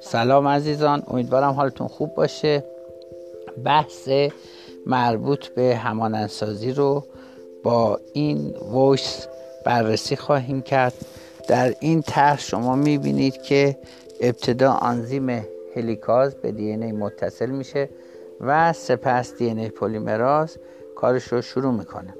سلام عزیزان امیدوارم حالتون خوب باشه. بحث مربوط به همانندسازی رو با این ویس بررسی خواهیم کرد. در این طرح شما می‌بینید که ابتدا آنزیم هلیکاز به دی ای متصل میشه و سپس دی ای پلیمراز کارش رو شروع می‌کنه.